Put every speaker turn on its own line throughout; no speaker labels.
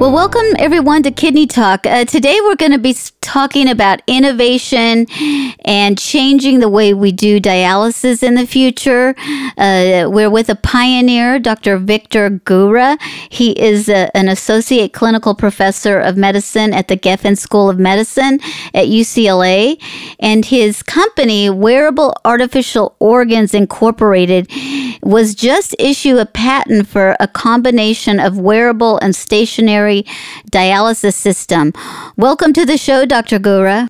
Well, welcome everyone to Kidney Talk. Uh, today we're going to be talking about innovation and changing the way we do dialysis in the future. Uh, we're with a pioneer, Dr. Victor Gura. He is a, an associate clinical professor of medicine at the Geffen School of Medicine at UCLA. And his company, Wearable Artificial Organs Incorporated, was just issued a patent for a combination of wearable and stationary dialysis system. Welcome to the show, Dr. Gura.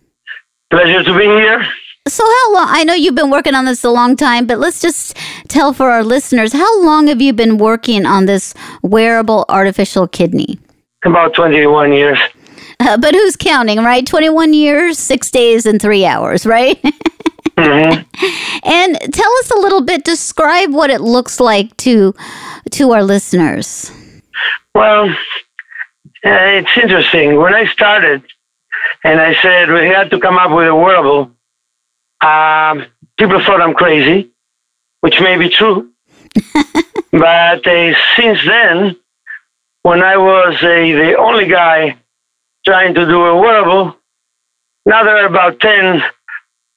Pleasure to be here.
So, how long? I know you've been working on this a long time, but let's just tell for our listeners how long have you been working on this wearable artificial kidney?
About 21 years.
Uh, but who's counting, right? 21 years, six days, and three hours, right?
Mm-hmm.
and tell us a little bit, describe what it looks like to to our listeners.
Well, it's interesting. When I started, and I said we had to come up with a wearable, um, people thought I'm crazy, which may be true. but uh, since then, when I was uh, the only guy trying to do a wearable, now there are about 10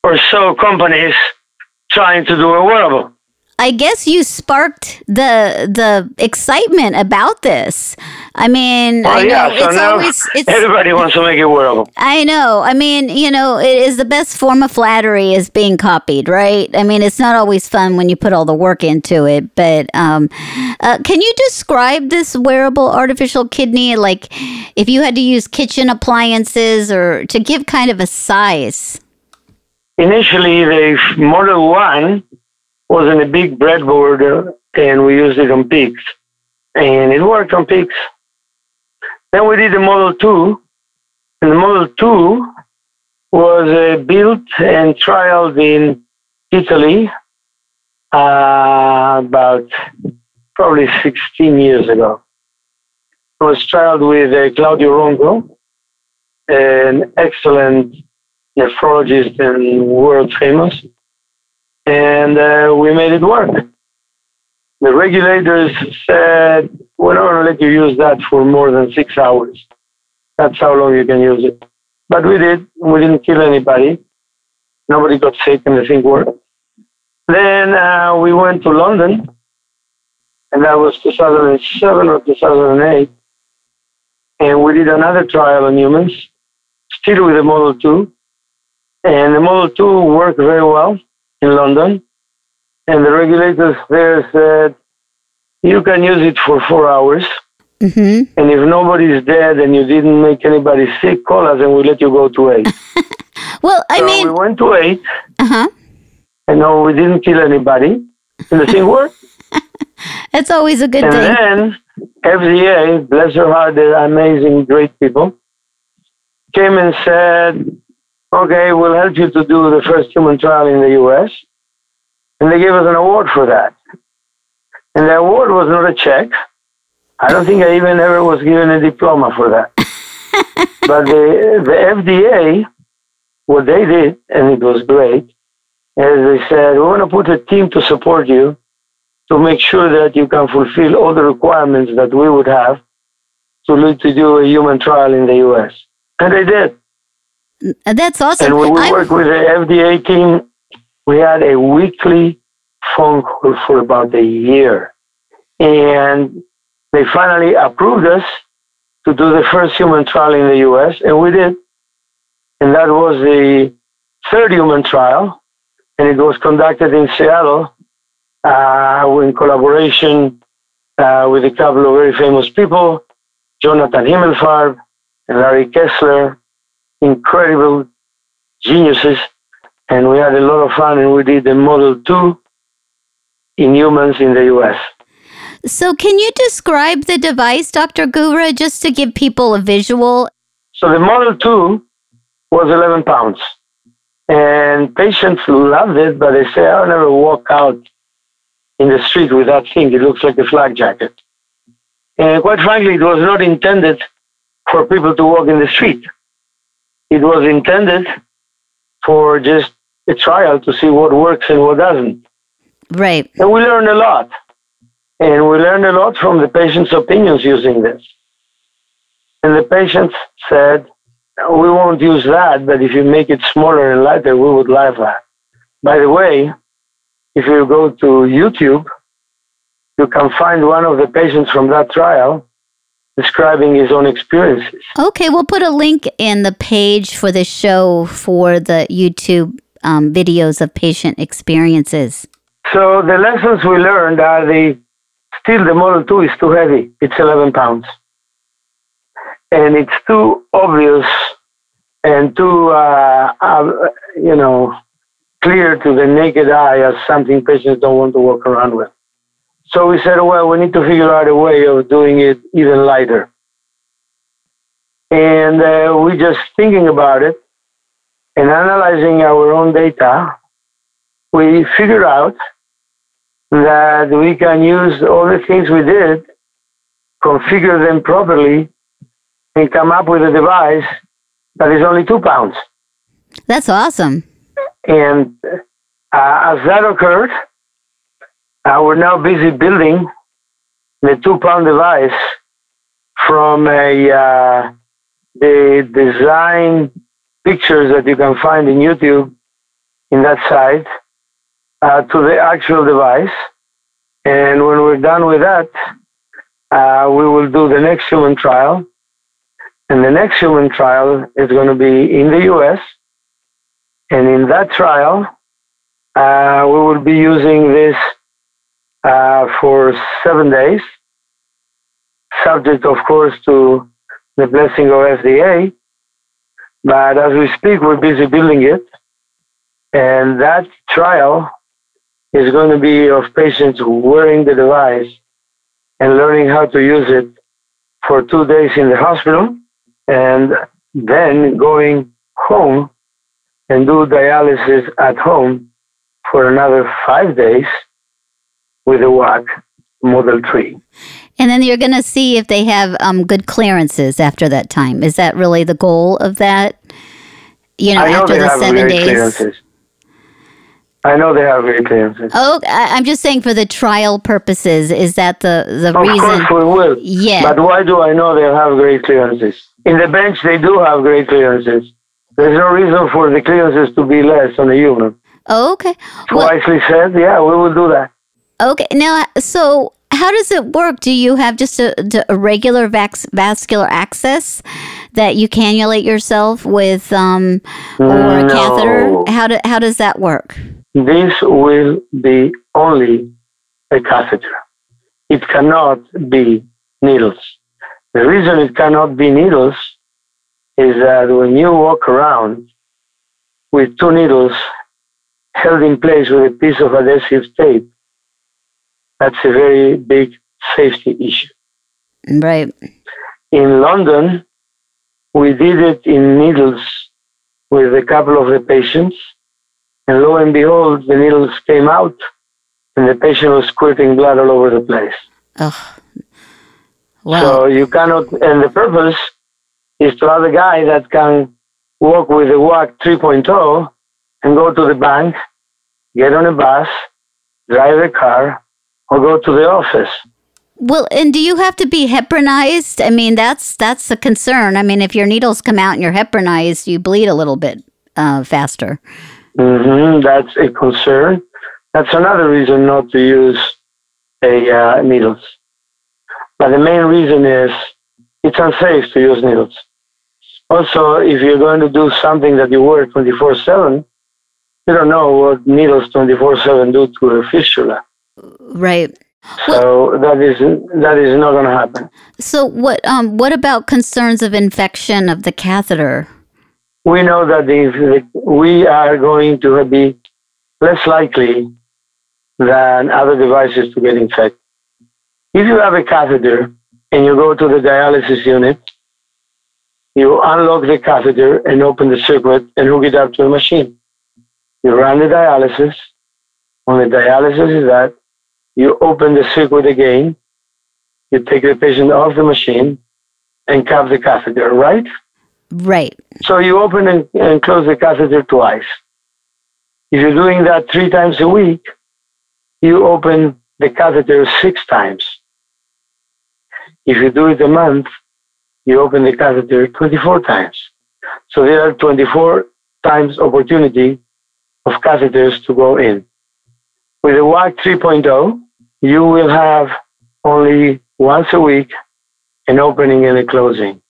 or so companies trying to do a wearable.
I guess you sparked the the excitement about this. I mean,
Well,
I know
yeah, so
it's always it's
everybody wants to make it wearable.
I know. I mean, you know, it is the best form of flattery is being copied, right? I mean, it's not always fun when you put all the work into it, but um, uh, can you describe this wearable artificial kidney? Like, if you had to use kitchen appliances or to give kind of a size.
Initially, the Model 1 was in a big breadboard uh, and we used it on pigs. And it worked on pigs. Then we did the Model 2. And the Model 2 was uh, built and trialed in Italy uh, about probably 16 years ago. It was trialed with uh, Claudio Ronco, an excellent nephrologist and world famous. And uh, we made it work. The regulators said, we're not going to let you use that for more than six hours. That's how long you can use it. But we did. We didn't kill anybody. Nobody got sick and the thing worked. Then uh, we went to London, and that was 2007 or 2008. And we did another trial on humans, still with the Model 2. And the Model 2 worked very well in London. And the regulators there said, you can use it for four hours.
Mm-hmm.
And if nobody's dead and you didn't make anybody sick, call us and we'll let you go to eight.
Well, I
so
mean,
we went to eight,
uh huh.
and no, we didn't kill anybody. And the thing worked.
That's always a good
and
thing.
And then FDA, bless their heart, they're amazing, great people, came and said, okay, we'll help you to do the first human trial in the US. And they gave us an award for that. And the award was not a check. I don't think I even ever was given a diploma for that. but the, the FDA, what they did, and it was great, is they said, we want to put a team to support you to make sure that you can fulfill all the requirements that we would have to, to do a human trial in the US. And they did.
That's awesome.
And when we
I'm-
with the FDA team, we had a weekly phone call for about a year. And they finally approved us to do the first human trial in the US, and we did. And that was the third human trial, and it was conducted in Seattle uh, in collaboration uh, with a couple of very famous people, Jonathan Himmelfarb and Larry Kessler, incredible geniuses, and we had a lot of fun, and we did the Model 2 in humans in the US.
so, can you describe the device, Dr. Gura, just to give people a visual?
So the Model 2 was 11 pounds. And patients loved it, but they say, I'll never walk out in the street with that thing. It looks like a flag jacket. And quite frankly, it was not intended for people to walk in the street. It was intended for just a trial to see what works and what doesn't.
Right.
And we learned a lot. And we learned a lot from the patient's opinions using this. And the patients said, we won't use that, but if you make it smaller and lighter, we would like that. By the way, if you go to YouTube, you can find one of the patients from that trial describing his own experiences.
Okay, we'll put a link in the page for the show for the YouTube um, videos of patient experiences.
So the lessons we learned are the still the Model 2 is too heavy. It's 11 pounds. And it's too obvious and too, uh, uh, you know, clear to the naked eye as something patients don't want to walk around with. So we said, well, we need to figure out a way of doing it even lighter. And uh, we just thinking about it and analyzing our own data, we figured out that we can use all the things we did, configure them properly, and come up with a device that is only two pounds.
That's awesome.
And uh, as that occurred, uh, we're now busy building the two pound device from a uh, the design pictures that you can find in YouTube in that site uh, to the actual device. And when we're done with that, uh, we will do the next human trial. And the next human trial is going to be in the US. And in that trial, uh, we will be using this uh, for seven days, subject, of course, to the blessing of FDA. But as we speak, we're busy building it. And that trial is going to be of patients wearing the device and learning how to use it for two days in the hospital and then going home and do dialysis at home for another five days with a WAK Model 3.
And then you're going to see if they have um, good clearances after that time. Is that really the goal of that? You know,
I know
after
they
the
have
seven days.
clearances. I know they have great clearances.
Oh, I- I'm just saying for the trial purposes. Is that the the
Of
reason?
course we will.
Yeah.
But why do I know they have great clearances? In the bench, they do have great clearances. There's no reason for the clearances to be less on a human.
Oh, okay. Well,
Wisely said, yeah, we will do that.
Okay. Now, so how does it work? Do you have just a, a regular vax, vascular access that you cannulate yourself with, um, or a
No.
catheter? How do, how does that work?
This will be only a catheter. It cannot be needles. The reason it cannot be needles is that when you walk around with two needles held in place with a piece of adhesive tape, that's a very big safety issue.
Right.
In London, we did it in needles with a couple of the patients, and lo and behold, the needles came out, and the patient was squirting blood all over the place.
Ugh. Wow.
So you cannot, and the purpose is to have a guy that can walk with a WAK 3.0 and go to the bank, get on a bus, drive a car, or go to the office.
Well, and do you have to be heparinized? I mean, that's that's a concern. I mean, if your needles come out and you're heparinized, you bleed a little bit uh, faster.
hmm That's a concern. That's another reason not to use a uh, needles. But the main reason is it's unsafe to use needles. Also, if you're going to do something that you wear 24/7, you don't know what needles 24/7 do to a fistula.
Right.
So that is that is not going to happen.
So what um what about concerns of infection of the catheter?
we know that if the, we are going to be less likely than other devices to get infected. If you have a catheter and you go to the dialysis unit, you unlock the catheter and open the circuit and hook it up to a machine. You run the dialysis. When the dialysis is done, you open the circuit again, you take the patient off the machine, and cap the catheter, right?
Right.
So you open and, and close the catheter twice. If you're doing that three times a week, you open the catheter six times. If you do it a month, you open the catheter 24 times. So there are 24 times opportunity of catheters to go in. With the WAK 3.0, you will have only once a week an opening and a closing.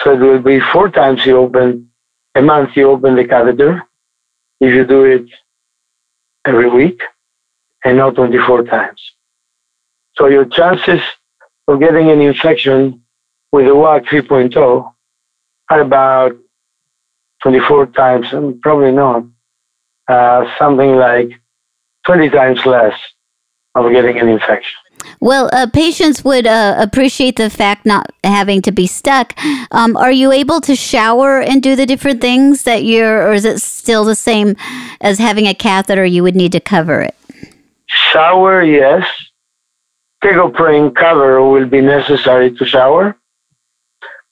So it will be four times you open a month you open the catheter if you do it every week and not 24 times. So your chances of getting an infection with the WAK 3.0 are about 24 times, probably not, uh, something like 20 times less of getting an infection.
Well, uh, patients would uh, appreciate the fact not having to be stuck. Um, are you able to shower and do the different things that you're, or is it still the same as having a catheter? You would need to cover it.
Shower, yes. Tegoprene cover will be necessary to shower.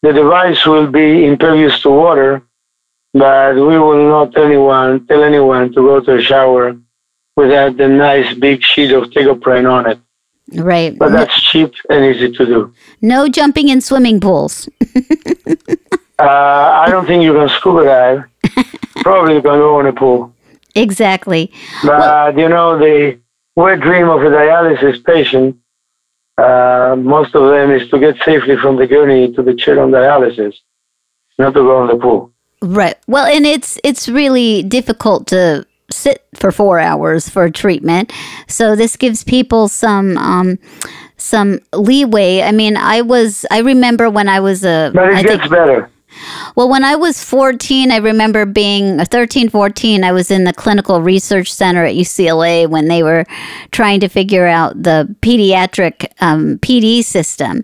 The device will be impervious to water, but we will not anyone tell anyone to go to a shower without the nice big sheet of tegoprene on it.
Right.
But that's cheap and easy to do.
No jumping in swimming pools.
uh, I don't think you can scuba dive. Probably you can go in a pool.
Exactly.
But well, you know, the wet dream of a dialysis patient, uh, most of them is to get safely from the gurney to the chair on dialysis, not to go in the pool.
Right. Well, and it's it's really difficult to sit for four hours for treatment. So this gives people some um, some leeway. I mean, I was I remember when I was a.
But it
I
gets
think,
better.
Well, when I was 14, I remember being 13, 14, I was in the clinical research center at UCLA when they were trying to figure out the pediatric um, PD system.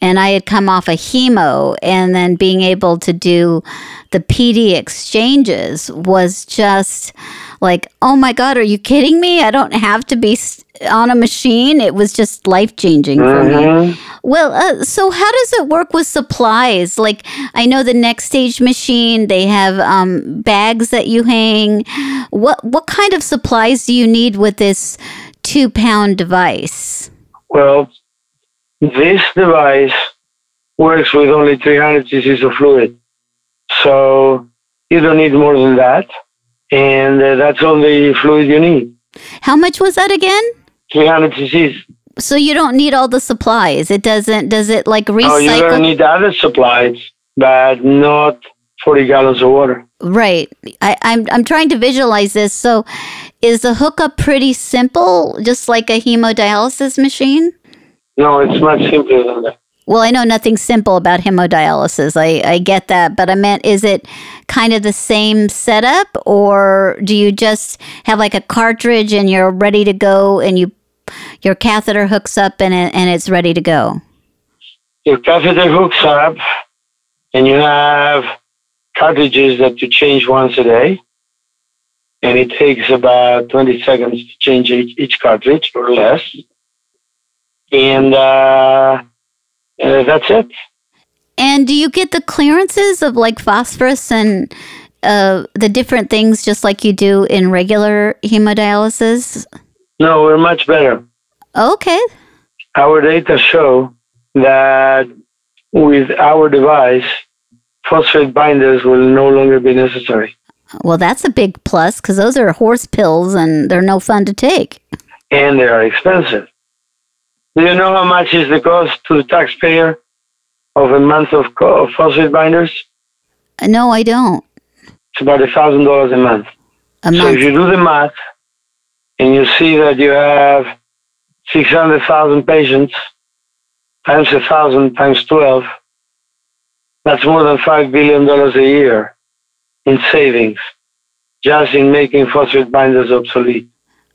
And I had come off a hemo, and then being able to do the PD exchanges was just like, oh my God, are you kidding me? I don't have to be on a machine. It was just life changing for mm-hmm. me. Well, uh, so how does it work with supplies? Like, I know the next stage machine, they have um, bags that you hang. What, what kind of supplies do you need with this two pound device?
Well, this device works with only 300 cc's of fluid. So you don't need more than that and uh, that's all the fluid you need.
How much was that again?
300 cc's.
So you don't need all the supplies. It doesn't. Does it like recycle? Oh,
you're gonna need other supplies, but not 40 gallons of water.
Right. I, I'm I'm trying to visualize this. So, is the hookup pretty simple, just like a hemodialysis machine?
No, it's much simpler than that.
Well, I know nothing simple about hemodialysis. I, I get that. But I meant, is it kind of the same setup or do you just have like a cartridge and you're ready to go and you your catheter hooks up and, it, and it's ready to go?
Your catheter hooks up and you have cartridges that you change once a day. And it takes about 20 seconds to change each, each cartridge or less. And, uh, uh, that's it.
And do you get the clearances of like phosphorus and uh, the different things just like you do in regular hemodialysis?
No, we're much better.
Okay.
Our data show that with our device, phosphate binders will no longer be necessary.
Well, that's a big plus because those are horse pills and they're no fun to take.
And they are expensive. Do you know how much is the cost to the taxpayer of a month of, of phosphate binders?
No, I don't.
It's about a thousand dollars a month.
A
so
month.
if you do the math and you see that you have six hundred thousand patients times a thousand times twelve, that's more than five billion dollars a year in savings just in making phosphate binders obsolete.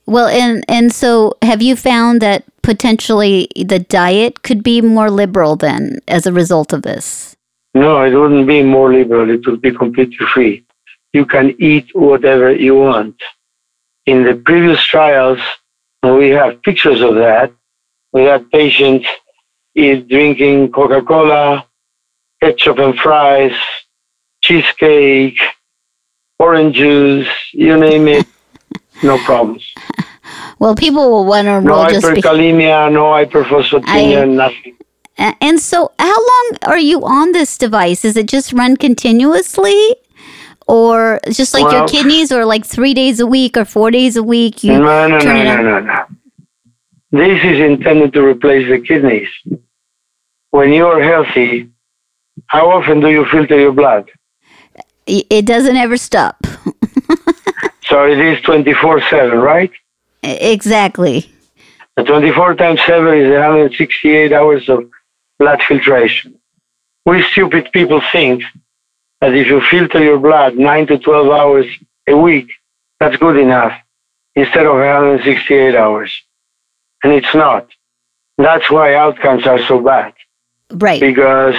Well, and and so have you found that potentially the diet could be more liberal then as a result of this?
No, it wouldn't be more liberal. It would be completely free. You can eat whatever you want. In the previous trials, we have pictures of that. We had patients eat drinking Coca-Cola, ketchup and fries, cheesecake, orange juice, you name it, no problems.
Well, people will wonder.
No
well, just be-
hyperkalemia, no hyperphosphatemia,
I-
nothing.
And so, how long are you on this device? Is it just run continuously? Or just like your kidneys, or like three days a week or four days a week? You
No, no, no,
it
no,
on?
no, no. This is intended to replace the kidneys. When you are healthy, how often do you filter your blood?
It doesn't ever stop.
So it is 24 7, right?
Exactly.
The 24 times 7 is 168 hours of blood filtration. We stupid people think that if you filter your blood 9 to 12 hours a week, that's good enough instead of 168 hours. And it's not. That's why outcomes are so bad
Right.
because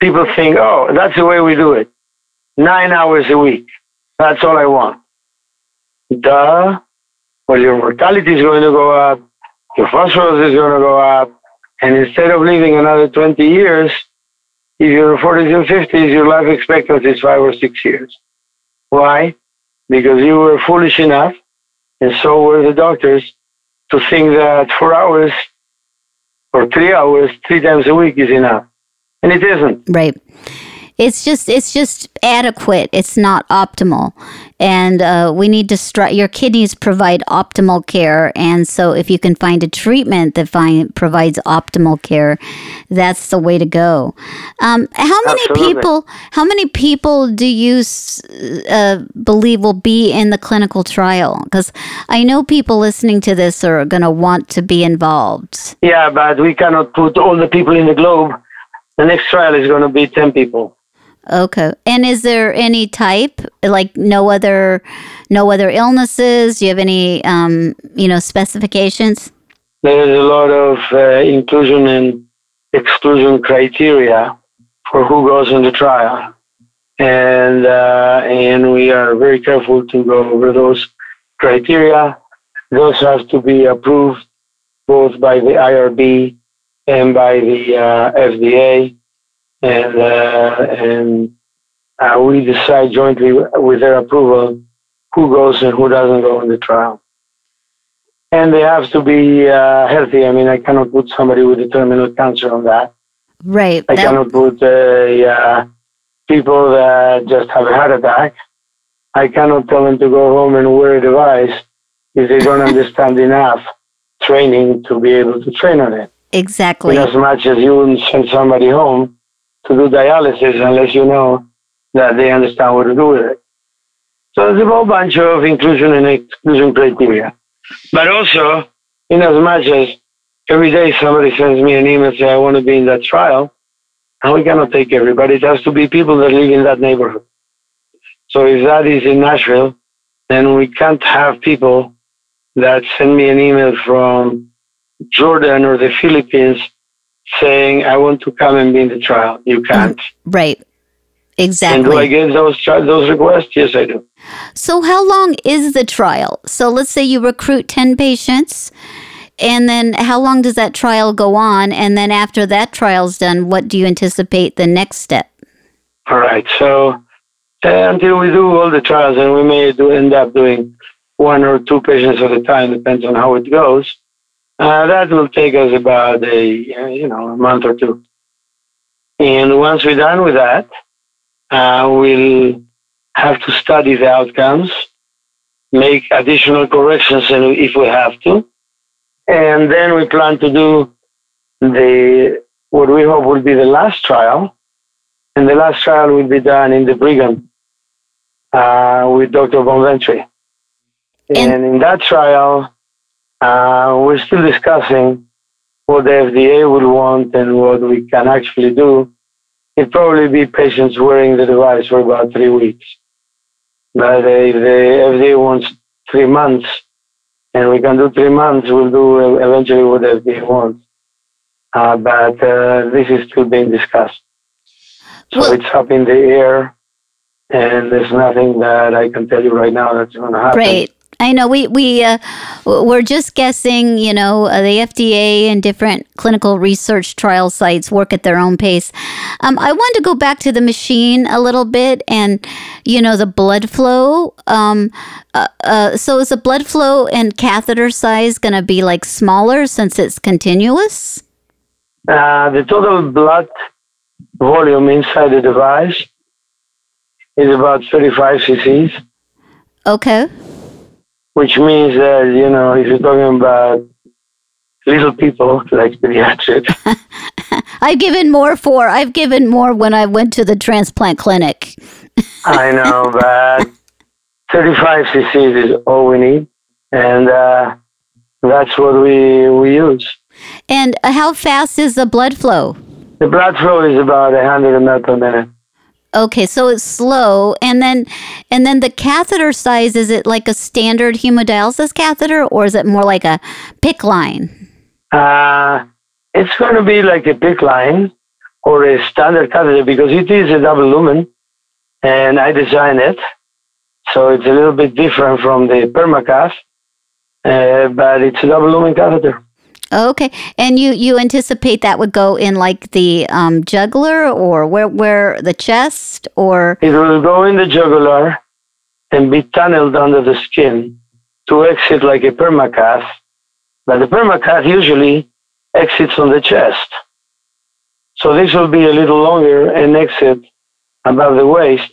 people think, oh, that's the way we do it. Nine hours a week. That's all I want. Duh. Well, your mortality is going to go up. Your phosphorus is going to go up. And instead of living another 20 years, if you're 40s and 50s, your life expectancy is five or six years. Why? Because you were foolish enough, and so were the doctors, to think that four hours or three hours, three times a week is enough. And it isn't.
Right. It's just it's just adequate. It's not optimal, and uh, we need to Your kidneys provide optimal care, and so if you can find a treatment that find, provides optimal care, that's the way to go. Um, how many
Absolutely.
people? How many people do you uh, believe will be in the clinical trial? Because I know people listening to this are going to want to be involved.
Yeah, but we cannot put all the people in the globe. The next trial is going to be 10 people.
Okay. And is there any type like no other no other illnesses? Do you have any um, you know, specifications?
There is a lot of uh, inclusion and exclusion criteria for who goes in the trial. And, uh, and we are very careful to go over those criteria. Those have to be approved both by the IRB and by the uh, FDA. And, uh, and uh, we decide jointly with their approval who goes and who doesn't go in the trial. And they have to be uh, healthy. I mean, I cannot put somebody with a terminal cancer on that.
Right.
I
That-
cannot put people that just have a heart attack. I cannot tell them to go home and wear a device if they don't understand enough training to be able to train on it.
exactly.
In as much as you wouldn't send somebody home to do dialysis unless you know that they understand what to do with it. So there's a whole bunch of inclusion and exclusion criteria. But also, in as much as every day somebody sends me an email saying, I want to be in that trial, and we cannot take everybody. It has to be people that live in that neighborhood. So if that is in Nashville, then we can't have people that send me an email from Jordan or the Philippines saying, I want to come and be in the trial. You can't.
right. Exactly.
And do I get those those requests? Yes, I do.
So how long is the trial? So let's say you recruit 10 patients and then how long does that trial go on and then after that trial's done, what do you anticipate the next step?
All right. So uh, until we do all the trials, and we may do end up doing one or two patients at a time, depends on how it goes. Uh, that will take us about a you know a month or two. And once we're done with that, uh, we'll have to study the outcomes, make additional corrections and if we have to, and then we plan to do the what we hope will be the last trial, and the last trial will be done in the Brigham uh, with Dr. Bonventre.
And-
And in that trial, uh, we're still discussing what the FDA will want and what we can actually do. It'd probably be patients wearing the device for about three weeks. But if the FDA wants three months, and we can do three months, we'll do eventually what the FDA wants. Uh, but uh, this is still being discussed. So
Well-
it's up in the air, and there's nothing that I can tell you right now that's going to happen.
Right. I know we we uh, we're just guessing. You know, uh, the FDA and different clinical research trial sites work at their own pace. Um, I want to go back to the machine a little bit, and you know, the blood flow. Um, uh, uh so is the blood flow and catheter size going to be like smaller since it's continuous?
Uh, the total blood volume inside the device is about 35 cc's.
Okay
which means that, you know, if you're talking about little people like pediatrics.
I've given more for, I've given more when I went to the transplant clinic.
I know, but 35 cc's is all we need. And uh, that's what we, we use.
And how fast is the blood flow?
The blood flow is about 100 ml per minute.
Okay, so it's slow, and then and then the catheter size is it like a standard hemodialysis catheter, or is it more like a PICC line?
Uh, it's going to be like a PICC line or a standard catheter because it is a double lumen, and I designed it, so it's a little bit different from the permacath, uh, but it's a double lumen catheter.
Okay, and you you anticipate that would go in like the um, jugular or where where the chest or
it will go in the jugular and be tunneled under the skin to exit like a permacath, but the permacath usually exits on the chest. So this will be a little longer and exit above the waist,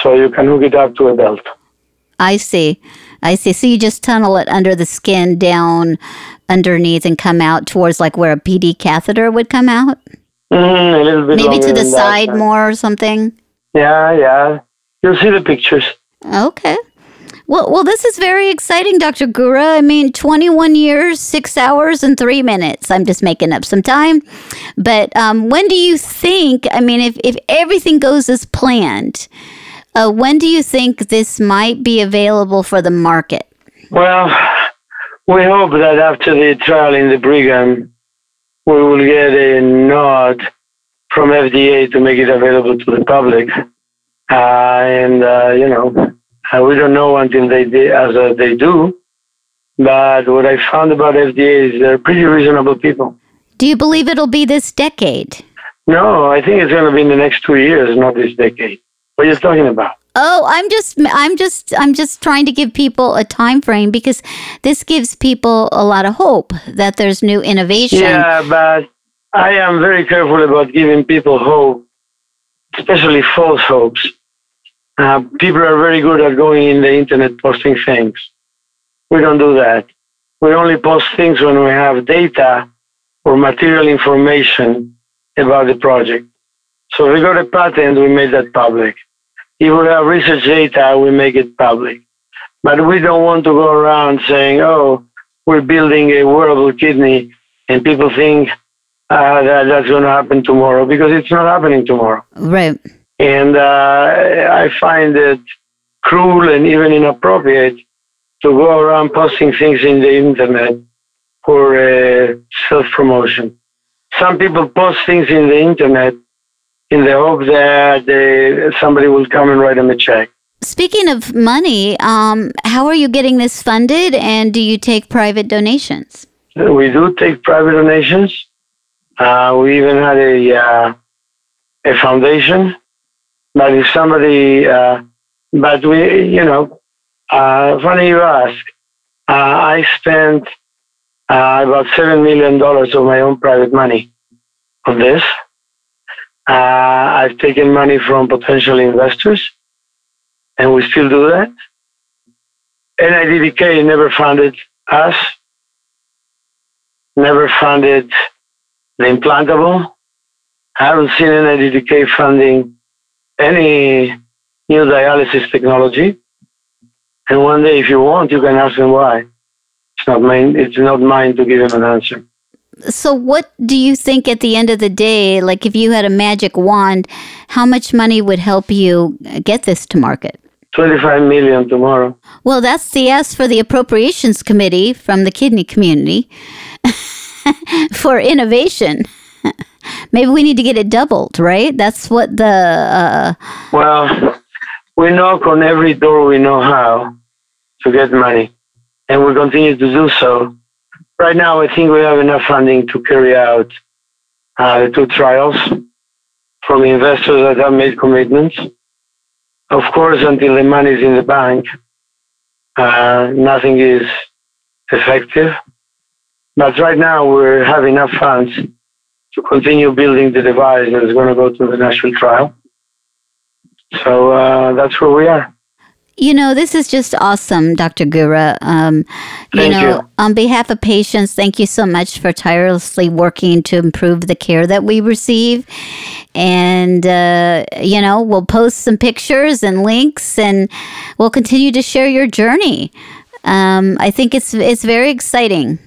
so you can hook it up to a belt.
I see. I see. So you just tunnel it under the skin down underneath and come out towards like where a PD catheter would come out?
Mm, a little bit
Maybe to the side that. more or something?
Yeah, yeah. You'll see the pictures.
Okay. Well, well, this is very exciting, Dr. Gura. I mean, 21 years, six hours, and three minutes. I'm just making up some time. But um, when do you think, I mean, if, if everything goes as planned, uh, when do you think this might be available for the market?
Well, we hope that after the trial in the Brigham, we will get a nod from FDA to make it available to the public. Uh, and, uh, you know, uh, we don't know until they, as uh, they do. But what I found about FDA is they're pretty reasonable people.
Do you believe it'll be this decade?
No, I think it's going to be in the next two years, not this decade. What are you talking about?
Oh, I'm just I'm just I'm just trying to give people a time frame because this gives people a lot of hope that there's new innovation.
Yeah, but I am very careful about giving people hope, especially false hopes. Uh, people are very good at going in the internet posting things. We don't do that. We only post things when we have data or material information about the project. So we got a patent, we made that public. If we have research data, we make it public. But we don't want to go around saying, oh, we're building a wearable kidney, and people think uh, that that's going to happen tomorrow because it's not happening tomorrow.
Right.
And uh, I find it cruel and even inappropriate to go around posting things in the internet for uh, self promotion. Some people post things in the internet in the hope that somebody will come and write them a check.
Speaking of money, um, how are you getting this funded and do you take private donations?
We do take private donations. Uh, we even had a, uh, a foundation. But if somebody, uh, but we, you know, uh, funny you ask, uh, I spent uh, about $7 million of my own private money on this. Uh, I've taken money from potential investors, and we still do that. NIDDK never funded us, never funded the implantable. I haven't seen NIDDK funding any new dialysis technology. And one day, if you want, you can ask them why. It's not mine. It's not mine to give them an answer
so what do you think at the end of the day like if you had a magic wand how much money would help you get this to market?
25 million tomorrow.
Well that's the ask for the appropriations committee from the kidney community for innovation. Maybe we need to get it doubled right? That's what the uh...
well we knock on every door we know how to get money, and we continue to do so. Right now, I think we have enough funding to carry out uh, the two trials from investors that have made commitments. Of course, until the money is in the bank, uh, nothing is effective. But right now, we have enough funds to continue building the device that is going to go to the national trial. So uh, that's where we are.
You know, this is just awesome, Dr. Gura. Um, you
Thank
know,
you.
on behalf of patients, thank you so much for tirelessly working to improve the care that we receive. And, uh, you know, we'll post some pictures and links and we'll continue to share your journey. Um, I think it's, it's very exciting.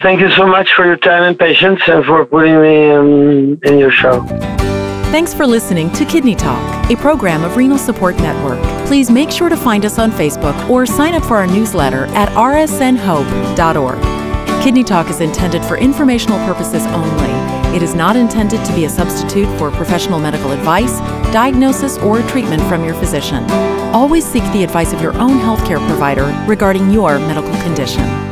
Thank you so much for your time and patience and for putting me in, in your show.
Thanks for listening to Kidney Talk, a program of Renal Support Network. Please make sure to find us on Facebook or sign up for our newsletter at rsnhope.org. Kidney Talk is intended for informational purposes only. It is not intended to be a substitute for professional medical advice, diagnosis, or treatment from your physician. Always seek the advice of your own healthcare provider regarding your medical condition.